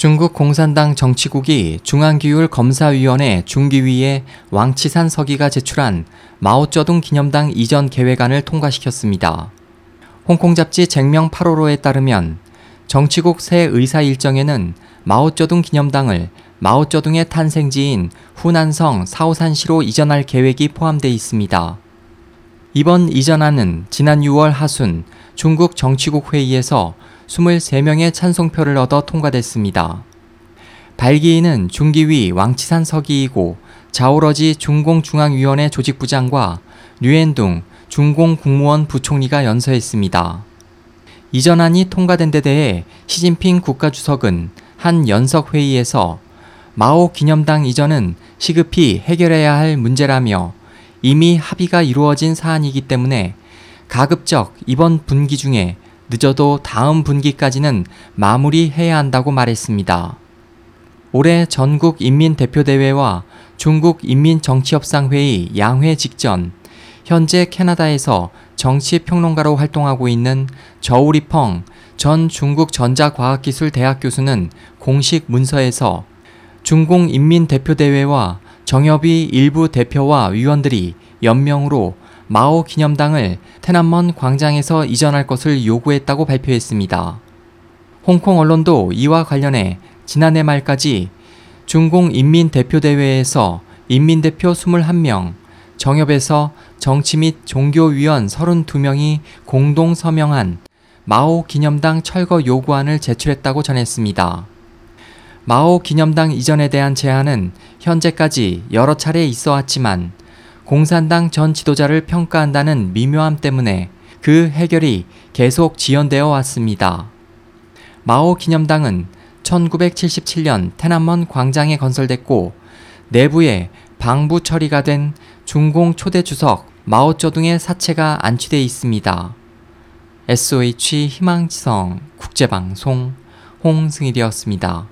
중국 공산당 정치국이 중앙기율 검사위원회 중기위에 왕치산 서기가 제출한 마오쩌둥 기념당 이전 계획안을 통과시켰습니다. 홍콩 잡지 쟁명 8호로에 따르면 정치국 새 의사 일정에는 마오쩌둥 기념당을 마오쩌둥의 탄생지인 후난성 사오산시로 이전할 계획이 포함되어 있습니다. 이번 이전안은 지난 6월 하순 중국 정치국 회의에서 23명의 찬송표를 얻어 통과됐습니다. 발기인은 중기위 왕치산 서기이고 자오러지 중공중앙위원회 조직부장과 류엔둥 중공국무원 부총리가 연서했습니다. 이 전안이 통과된 데 대해 시진핑 국가주석은 한 연석회의에서 마오 기념당 이전은 시급히 해결해야 할 문제라며 이미 합의가 이루어진 사안이기 때문에 가급적 이번 분기 중에 늦어도 다음 분기까지는 마무리해야 한다고 말했습니다. 올해 전국 인민대표대회와 중국 인민정치협상회의 양회 직전 현재 캐나다에서 정치평론가로 활동하고 있는 저우리펑 전 중국 전자과학기술대학 교수는 공식 문서에서 중공인민대표대회와 정협위 일부 대표와 위원들이 연명으로 마오 기념당을 테난먼 광장에서 이전할 것을 요구했다고 발표했습니다. 홍콩 언론도 이와 관련해 지난해 말까지 중공 인민대표대회에서 인민대표 21명, 정협에서 정치 및 종교위원 32명이 공동 서명한 마오 기념당 철거 요구안을 제출했다고 전했습니다. 마오 기념당 이전에 대한 제안은 현재까지 여러 차례 있어 왔지만 공산당 전 지도자를 평가한다는 미묘함 때문에 그 해결이 계속 지연되어 왔습니다. 마오 기념당은 1977년 테난먼 광장에 건설됐고 내부에 방부 처리가 된 중공 초대 주석 마오쩌둥의 사체가 안치돼 있습니다. SOH 희망지성 국제방송 홍승일이었습니다.